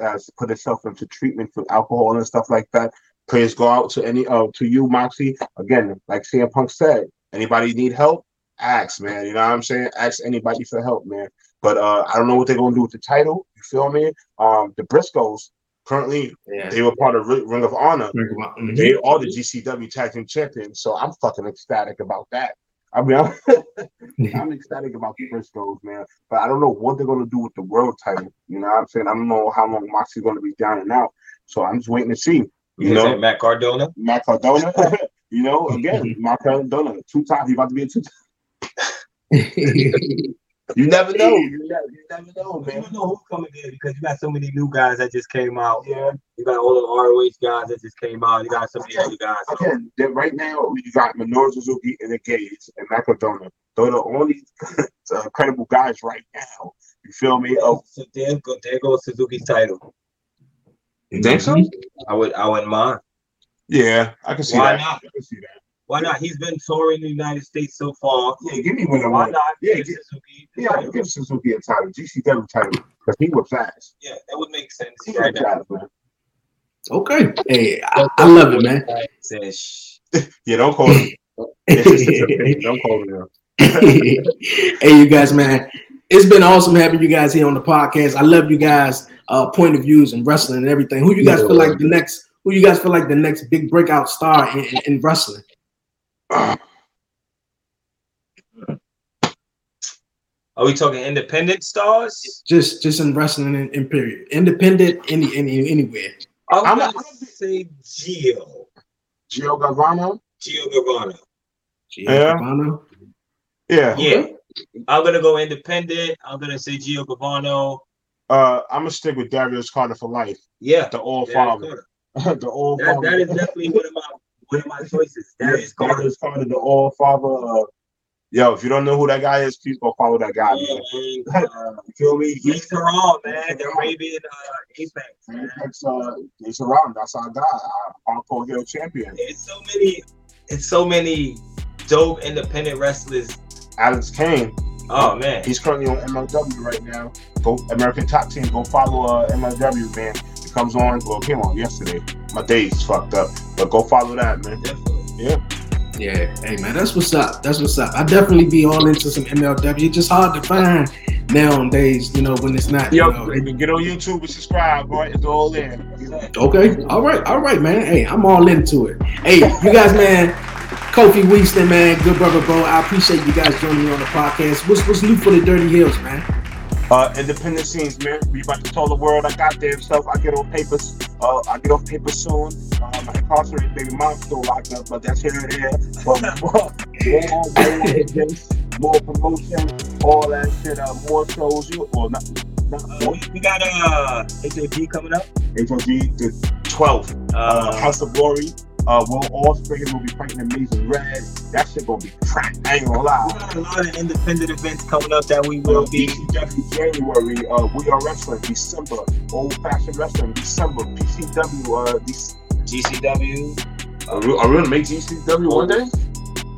[SPEAKER 3] has put itself into treatment for alcohol and stuff like that. Prayers go out to any uh, to you, Moxley. Again, like CM Punk said, anybody need help? Ask, man. You know what I'm saying? Ask anybody for help, man. But uh, I don't know what they're gonna do with the title. You feel me? Um, the Briscoes currently
[SPEAKER 4] Yeah.
[SPEAKER 3] they were part of Ri- Ring of Honor.
[SPEAKER 4] Mhm.
[SPEAKER 3] They are the GCW tag team champions, so I'm fucking ecstatic about that. I mean, I'm, I'm ecstatic about the Briscoes, man. But I don't know what they're gonna do with the world title. You know what I'm saying? I don't know how long Moxie's gonna be down and out. So I'm just waiting to see.
[SPEAKER 2] You
[SPEAKER 3] You
[SPEAKER 2] know,
[SPEAKER 3] know,
[SPEAKER 2] Matt Cardona.
[SPEAKER 3] Matt Cardona. you know, again, Matt Cardona, two times. He about to be a two. You never know. You never, you never know, man.
[SPEAKER 2] don't know who's coming in because you got so many new guys that just came out.
[SPEAKER 3] Yeah.
[SPEAKER 2] You got all the ROH guys that just came out. You got so many other guys. So
[SPEAKER 3] Again, then right now you got Minoru Suzuki and the Gage and Matt Cardona. They're the only uh, credible guys right now. You feel me? Oh,
[SPEAKER 2] so there, go, there goes Suzuki's title.
[SPEAKER 3] you think so?
[SPEAKER 2] I would, I wouldn't mind.
[SPEAKER 3] Yeah, I can see
[SPEAKER 2] Why
[SPEAKER 3] that.
[SPEAKER 2] not?
[SPEAKER 3] I can see that.
[SPEAKER 2] Why not? He's been touring the United States so far.
[SPEAKER 3] Yeah, give me one of
[SPEAKER 2] Why not?
[SPEAKER 3] Yeah,
[SPEAKER 2] give
[SPEAKER 3] give-
[SPEAKER 2] Suzuki the
[SPEAKER 3] Yeah, I
[SPEAKER 2] title?
[SPEAKER 3] give Suzuki a title, GCW title, because he was fast.
[SPEAKER 2] Yeah, that would make sense
[SPEAKER 3] He
[SPEAKER 2] right
[SPEAKER 3] was
[SPEAKER 2] now.
[SPEAKER 3] fast, man.
[SPEAKER 4] Okay, hey, I, I love it, man.
[SPEAKER 3] Yeah, don't call him. It's just his opinion. don't call him.
[SPEAKER 4] hey, you guys, man. It's been awesome having you guys here on the podcast. I love you guys' uh, point of views and wrestling and everything. Who you guys feel like the next? Who you guys feel like the next big breakout star in, in, in wrestling?
[SPEAKER 2] Are we talking independent stars?
[SPEAKER 4] Just, just in wrestling in, in period, independent, any, any, anywhere.
[SPEAKER 2] I'm
[SPEAKER 3] I'm
[SPEAKER 2] gonna
[SPEAKER 3] not-
[SPEAKER 2] say Gio.
[SPEAKER 3] Gio Gavano?
[SPEAKER 2] Gio Gavano.
[SPEAKER 4] Gio
[SPEAKER 3] Yeah.
[SPEAKER 4] Garvano.
[SPEAKER 3] Yeah.
[SPEAKER 2] Yeah. I'm gonna go independent. I'm gonna say Gio Gavano.
[SPEAKER 3] Uh, I'm gonna stick with Darius Carter for life.
[SPEAKER 2] Yeah,
[SPEAKER 3] The all
[SPEAKER 2] Darius
[SPEAKER 3] father. The all
[SPEAKER 2] That,
[SPEAKER 3] father.
[SPEAKER 2] that is definitely one of my my choices. Darius Carter.
[SPEAKER 3] Darius Carter, the all father. Uh, yo, if you don't know who that guy is, please go follow that guy.
[SPEAKER 2] Yeah,
[SPEAKER 3] man.
[SPEAKER 2] man. Uh, you feel me? He's all, man. The Arabian uh, Apex.
[SPEAKER 3] It's uh, it's around. That's our guy, our hardcore hill champion,
[SPEAKER 2] It's so many. It's so many dope independent wrestlers.
[SPEAKER 3] Alex Kane.
[SPEAKER 2] Oh man.
[SPEAKER 3] He's currently on MLW right now. Go American Top Team. Go follow uh, MLW, man. Comes on. Well, came on yesterday. My day's fucked up, but go follow that, man.
[SPEAKER 2] Definitely.
[SPEAKER 4] Yeah, hey man, that's what's up. That's what's up. I definitely be all into some MLW. It's just hard to find nowadays, you know, when it's not.
[SPEAKER 3] Yo,
[SPEAKER 4] you know,
[SPEAKER 3] get on YouTube and subscribe, boy. It's all in.
[SPEAKER 4] Okay. All right. All right, man. Hey, I'm all into it. Hey, you guys, man. Kofi Weedston, man. Good brother, bro. I appreciate you guys joining me on the podcast. What's what's new for the Dirty Heelz, man?
[SPEAKER 3] Uh, independent scenes, man. We about to tell the world I got damn stuff. I get on papers. Uh, I get off paper soon. Uh, my incarcerated baby mom still locked up, but that's here and there. But more, more, events, more promotion, all that shit. Uh, more shows. You well, not, not
[SPEAKER 2] Uh,
[SPEAKER 3] more.
[SPEAKER 2] we, we got uh HOG coming up.
[SPEAKER 3] HOG the 12th. Uh,
[SPEAKER 2] Uh,
[SPEAKER 3] House of Glory. Uh, Will Ospreay will be fighting Amazing Red. That shit gonna be crack. I ain't gonna lie.
[SPEAKER 2] we got a lot of independent events coming up that we will be.
[SPEAKER 3] PCW January, uh, We Are Wrestling, December, Old Fashioned Wrestling, December, PCW, uh, Dec-
[SPEAKER 2] GCW.
[SPEAKER 3] are we, are we gonna make GCW one day?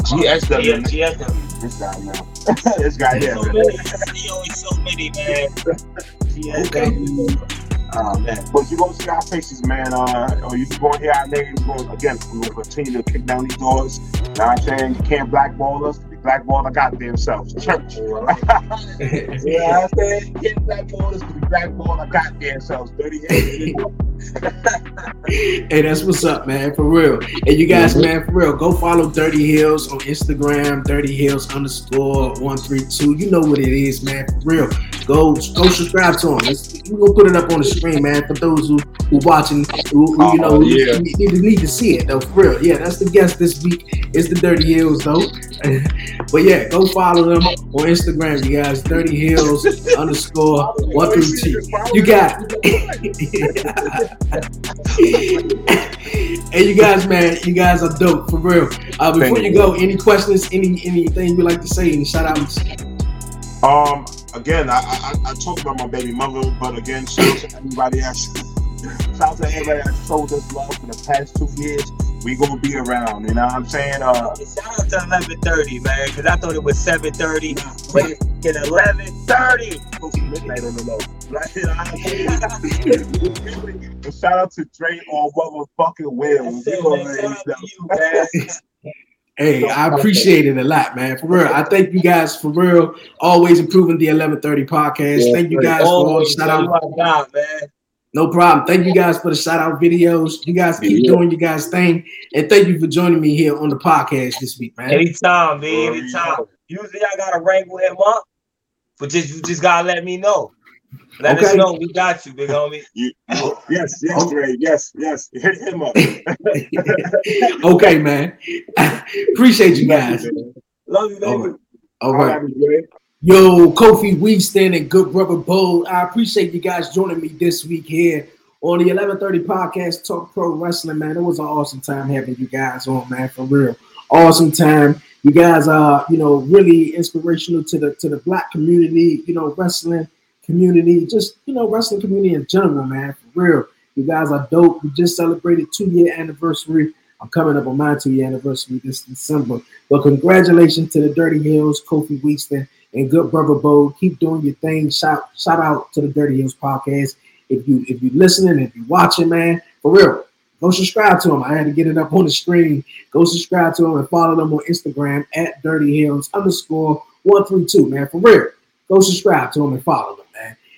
[SPEAKER 3] GSW,
[SPEAKER 2] Yeah, GSW.
[SPEAKER 3] this guy now, this guy here.
[SPEAKER 2] So
[SPEAKER 3] man.
[SPEAKER 2] many. There's so many, man. GSW.
[SPEAKER 3] Uh, man. But you gonna see our faces, man. Uh, or you gonna hear our names. Going again, we're gonna continue to kick down these doors. You know what I'm saying? You can't blackball us. Blackball our goddamn selves. Church. Yeah, I'm saying get blackball us. We blackball our goddamn selves. Dirty
[SPEAKER 4] hey, that's what's up, man. For real. And you guys, man, for real, go follow Dirty Heelz on Instagram, Dirty Heelz underscore one three two. You know what it is, man. For real. Go go subscribe to them. It's, we gonna put it up on the screen, man. For those who who watching, who, who, you know,
[SPEAKER 3] Oh, yeah.
[SPEAKER 4] need, need, need to see it though. For real. Yeah, that's the guest this week. It's the Dirty Heelz though. but yeah, go follow them on Instagram, you guys. Dirty Heelz underscore one two. You got hey, you guys, man, you guys are dope for real. Uh, before you
[SPEAKER 3] you.
[SPEAKER 4] go, any questions, any anything you like to say, any shout outs?
[SPEAKER 3] Um, again, I, I I- talked about my baby mother, but again, shout out to everybody that's shout out to everybody that showed us love for the past two years. We gonna be around, you know what I'm saying? Uh,
[SPEAKER 2] Shout out to 11:30, man, because I thought it was 7:30, but it's 11:30.
[SPEAKER 3] midnight on the low. shout out to Dre on Will.
[SPEAKER 2] That's it, man. Shout out to you, man.
[SPEAKER 4] Hey, I appreciate it a lot, man. For real, I thank you guys for real. Always improving the 1130 podcast. Thank you guys for all the shout out.
[SPEAKER 2] you my guy, man.
[SPEAKER 4] No problem. Thank you guys for the shout out videos. You guys keep
[SPEAKER 3] Yeah.
[SPEAKER 4] doing your guys thing, and thank you for joining me here on the podcast this week, man.
[SPEAKER 2] Anytime, man. Anytime. Usually I gotta wrangle him up, but just you just gotta let me know. Let us know we got you, big homie.
[SPEAKER 3] You, yes, yes, oh. Dre, yes, yes. Hit him up.
[SPEAKER 4] okay, man. appreciate you guys.
[SPEAKER 2] Love you, baby.
[SPEAKER 4] right. All right.
[SPEAKER 3] Dre.
[SPEAKER 4] Yo, Kofi Weedston and Good Brotha Bove. I appreciate you guys joining me this week here on the 1130 podcast, Talk Pro Wrestling, man. It was an awesome time having you guys on, man, for real. Awesome time. You guys are, you know, really inspirational to the to the black community, you know, wrestling community, just you know, wrestling community in general, man. For real. You guys are dope. We just celebrated two year anniversary. I'm coming up on my two year anniversary this December. But congratulations to the Dirty Heelz, Kofi Weedston, and Good Brotha Bove. Keep doing your thing. Shout shout out to the Dirty Heelz podcast. If you if you listening, if you watching, man, for real, go subscribe to them. I had to get it up on the screen. Go subscribe to them and follow them on Instagram at Dirty Heelz underscore one three two. Man, for real, go subscribe to them and follow them.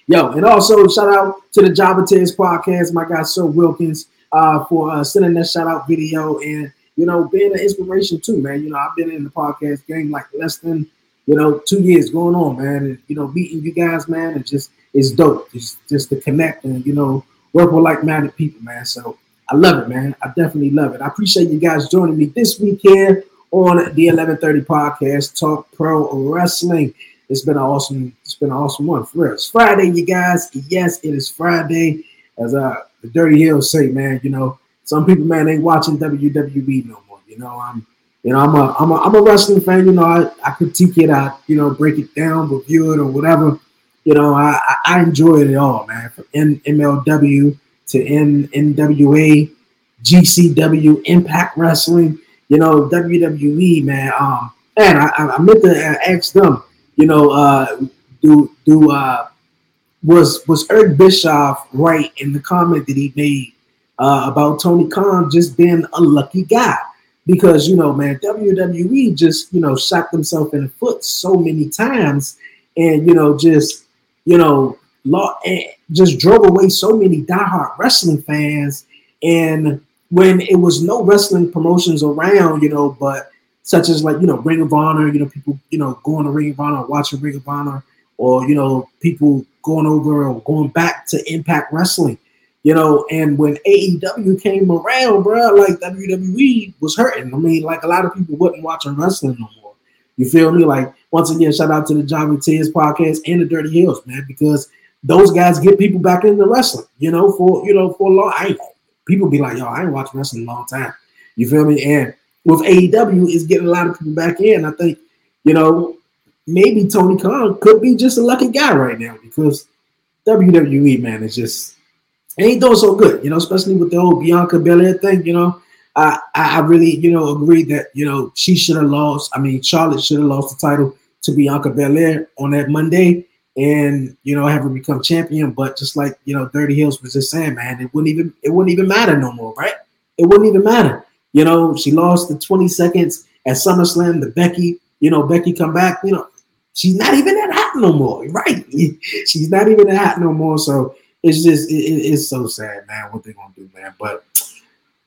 [SPEAKER 4] Yo, and also shout out to the Java Tales podcast, my guy Sir Wilkins, uh, for uh, sending that shout out video and you know being an inspiration too, man. You know I've been in the podcast game like less than you know, two years going on, man. And you know, meeting you guys, man, it just it's dope. Just just to connect and you know, work with like-minded people, man. So I love it, man. I definitely love it. I appreciate you guys joining me this week here on the 1130 podcast, Talk Pro Wrestling. It's been an awesome, it's been an awesome one for real. It's Friday, you guys. Yes, it is Friday. As uh the Dirty Heelz say, man, you know, some people, man, ain't watching WWE no more. You know, I'm you know, I'm a I'm a I'm a wrestling fan, you know, I, I critique it, I you know, break it down, review it or whatever. You know, I, I enjoy it all, man. From N- MLW to N- NWA, GCW, Impact Wrestling, you know, WWE, man. Um, man, I, I meant to ask them, you know, uh, do do uh, was was Eric Bischoff right in the comment that he made uh, about Tony Khan just being a lucky guy? Because you know, man, WWE just you know shot themselves in the foot so many times, and you know just you know law just drove away so many diehard wrestling fans. And when it was no wrestling promotions around, you know, but such as like you know Ring of Honor, you know, people you know going to Ring of Honor, watching Ring of Honor, or you know people going over or going back to Impact Wrestling, you know. And when AEW came around, bro, like WWE was hurting. I mean, like a lot of people wasn't watching wrestling no more. You feel me? Like once again, shout out to the Johnny Tears podcast and the Dirty Heelz, man, because those guys get people back into wrestling. You know, for you know for a long. I people be like, yo, I ain't watching wrestling in a long time. You feel me? And with AEW, is getting a lot of people back in. I think, you know, maybe Tony Khan could be just a lucky guy right now because WWE, man, is just ain't doing so good, you know, especially with the whole Bianca Belair thing, you know. I, I really, you know, agree that, you know, she should have lost. I mean, Charlotte should have lost the title to Bianca Belair on that Monday and you know have her become champion. But just like you know, Dirty Heelz was just saying, man, it wouldn't even it wouldn't even matter no more, right? It wouldn't even matter. You know, she lost the 20 seconds at SummerSlam. The Becky, you know, Becky come back. You know, she's not even that hot no more, right? she's not even that hot no more. So it's just it, it's so sad, man. What they gonna do, man? But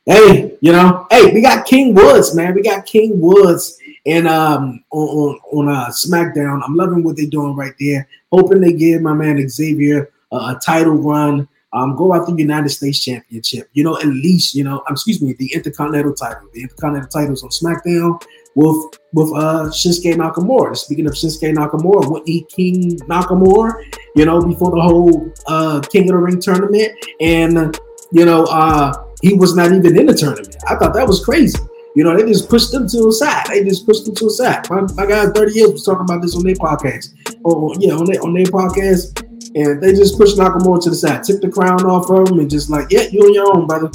[SPEAKER 4] hey, you know, hey, we got King Woods, man. We got King Woods and um on on, on uh, SmackDown. I'm loving what they're doing right there. Hoping they give my man Xavier uh, a title run. Um, go out the United States Championship. You know, at least you know. Um, excuse me, the Intercontinental title. The Intercontinental titles on SmackDown with with uh Shinsuke Nakamura. Speaking of Shinsuke Nakamura, Whitney King Nakamura. You know, before the whole uh King of the Ring tournament, and you know, uh he was not even in the tournament. I thought that was crazy. You know, they just pushed them to the side. They just pushed them to the side. My, my guy, 30 years, was talking about this on their podcast. Oh, yeah, on their, on their podcast. And they just pushed Nakamura to the side, took the crown off of him, and just like, yeah, you on your own, brother.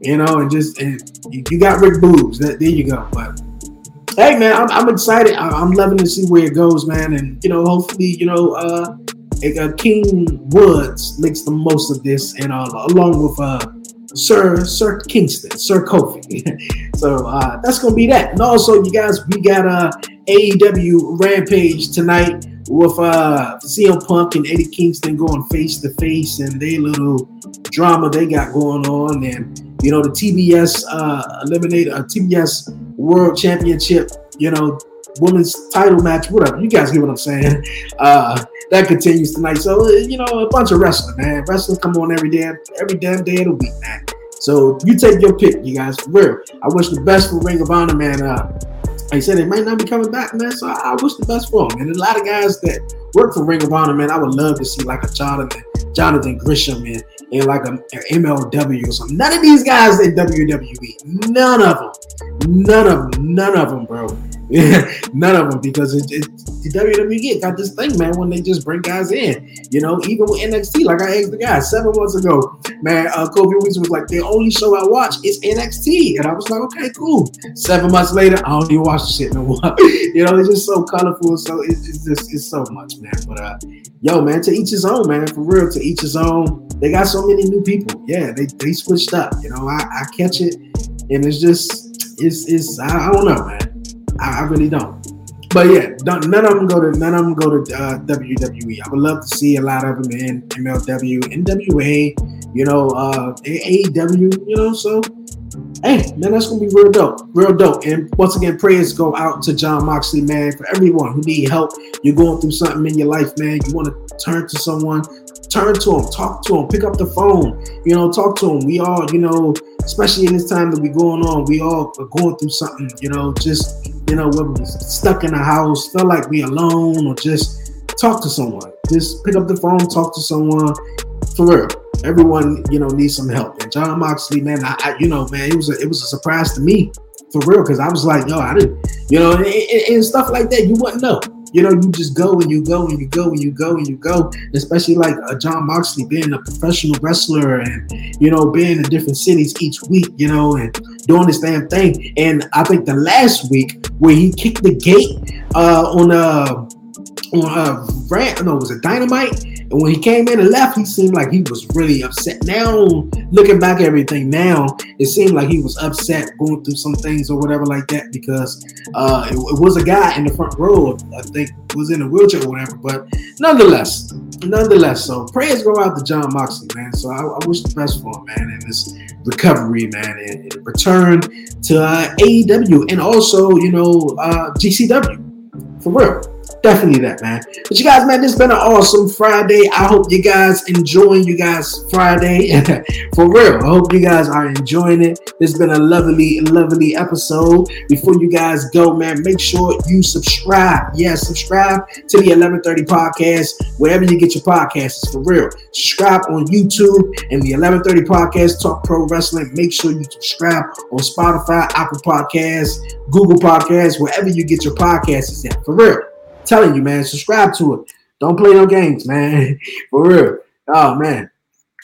[SPEAKER 4] You know, and just, and you got Rick Boogs. That, there you go. But hey, man, I'm, I'm excited. I, am loving to see where it goes, man. And, you know, hopefully, you know, uh, uh King Woods makes the most of this, and uh, along with uh, Sir Sir Kingston, Sir Kofi. so uh, that's gonna be that. And also, you guys, we got a AEW Rampage tonight with uh, CM Punk and Eddie Kingston going face to face, and they little drama they got going on, and you know the TBS uh, eliminate a uh, TBS World Championship, you know women's title match, whatever. You guys get what I'm saying. Uh, that continues tonight. So you know, a bunch of wrestling, man. Wrestling come on every day, every damn day of the week, man. So you take your pick, you guys. Real. I wish the best for Ring of Honor, man. Uh, like I said they might not be coming back, man. So I, I wish the best for them. And a lot of guys that work for Ring of Honor, man, I would love to see like a Jonathan, Jonathan Gresham, man, and like a, a MLW or something. None of these guys in WWE. None of them. None of them. None of them, bro. None of them because it, it, the WWE got this thing, man, when they just bring guys in. You know, even with NXT, like I asked the guy seven months ago, man, uh, Kobe Weeks was like, the only show I watch is NXT. And I was like, okay, cool. Seven months later, I don't even watch the shit no more. you know, it's just so colorful. So it's, it's just, it's so much, man. But uh, yo, man, to each his own, man, for real, to each his own. They got so many new people. Yeah, they, they switched up. You know, I, I catch it and it's just, it's, it's, I, I don't know, man. I, I really don't. But yeah, none of them go to none of them go to uh, WWE. I would love to see a lot of them in MLW, NWA, you know, uh, AEW, you know. So, hey, man, that's gonna be real dope, real dope. And once again, prayers go out to Jon Moxley, man, for everyone who need help. You're going through something in your life, man. You want to turn to someone, turn to them, talk to them, pick up the phone, you know, talk to them. We all, you know, especially in this time that we're going on. We all are going through something, you know, just you know, whether we're stuck in a house, feel like we alone, or just talk to someone. Just pick up the phone, talk to someone. For real, everyone, you know, needs some help. And Jon Moxley, man, I, I you know, man, it was a, it was a surprise to me, for real, because I was like, yo, I didn't, you know, and, and stuff like that, you wouldn't know. You know, you just go and you go and you go and you go and you go. Especially like uh, Jon Moxley being a professional wrestler and you know being in different cities each week. You know, and doing this damn thing. And I think the last week where he kicked the gate uh, on a uh, on a uh, rant, no, it was a dynamite and when he came in and left, he seemed like he was really upset. Now, looking back at everything now, it seemed like he was upset going through some things or whatever like that because uh, it, it, was a guy in the front row, I think, was in a wheelchair or whatever. But nonetheless, nonetheless, so prayers go out to Jon Moxley, man. So I, I wish the best for him, man, in this recovery, man, and, and return to uh, AEW and also, you know, uh, GCW for real definitely that, man. But you guys, man, this has been an awesome Friday. I hope you guys enjoying you guys Friday for real. I hope you guys are enjoying it. This has been a lovely, lovely episode. Before you guys go, man, make sure you subscribe. Yes, subscribe to the 1130 podcast wherever you get your podcasts. For real, subscribe on YouTube and the 1130 podcast Talk Pro Wrestling. Make sure you subscribe on Spotify, Apple Podcasts, Google Podcasts, wherever you get your podcasts at. For real telling you, man, subscribe to it. Don't play no games, man. For real. Oh man.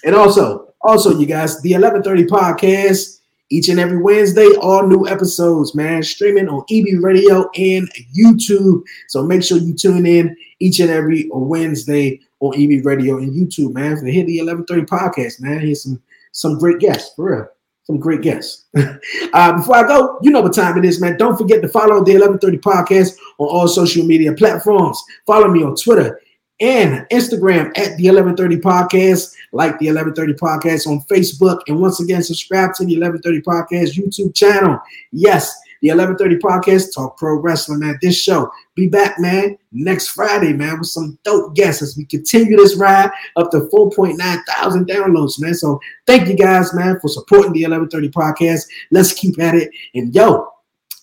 [SPEAKER 4] And also, also, you guys, the 1130 podcast each and every Wednesday, all new episodes, man, streaming on EB Radio and YouTube. So make sure you tune in each and every Wednesday on EB Radio and YouTube, man. The Hit the 1130 podcast, man. Here's some some great guests, for real some great guests. uh, before I go, you know what time it is, man. Don't forget to follow the 1130 podcast on all social media platforms. Follow me on Twitter and Instagram at the 1130 podcast, like the 1130 podcast on Facebook. And once again, subscribe to the 1130 podcast YouTube channel. Yes, the 1130 podcast, Talk Pro Wrestling, man. This show, be back, man, next Friday, man, with some dope guests as we continue this ride up to 4.9 thousand downloads, man. So thank you guys, man, for supporting the 1130 podcast. Let's keep at it. And yo,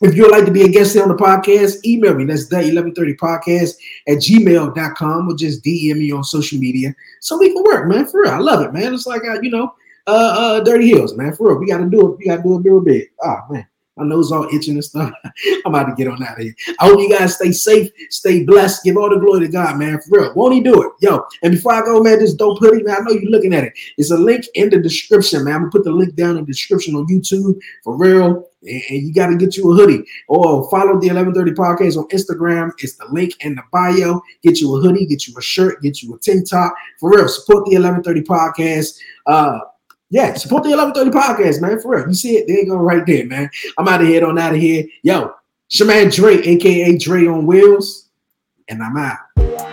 [SPEAKER 4] if you'd like to be a guest on the podcast, email me. That's the 1130 podcast at gmail.com or just DM me on social media so we can work, man. For real. I love it, man. It's like, uh, you know, uh, uh, Dirty Heelz, man. For real. We got to do it. We got to do it real big. Ah, man. My nose all itching and stuff. I'm about to get on out of here. I hope you guys stay safe, stay blessed. Give all the glory to God, man. For real. Won't he do it? Yo. And before I go, man, this dope hoodie, man. I know you're looking at it. It's a link in the description, man. I'm gonna put the link down in the description on YouTube for real. And you got to get you a hoodie or follow the 1130 podcast on Instagram. It's the link in the bio. Get you a hoodie, get you a shirt, get you a tank top. For real, support the 1130 podcast. Uh, yeah, support the 1130 podcast, man. For real. You see it? There you go right there, man. I'm out of here on out of here. Yo, Shaman Dre, aka Dre on Wheels, and I'm out.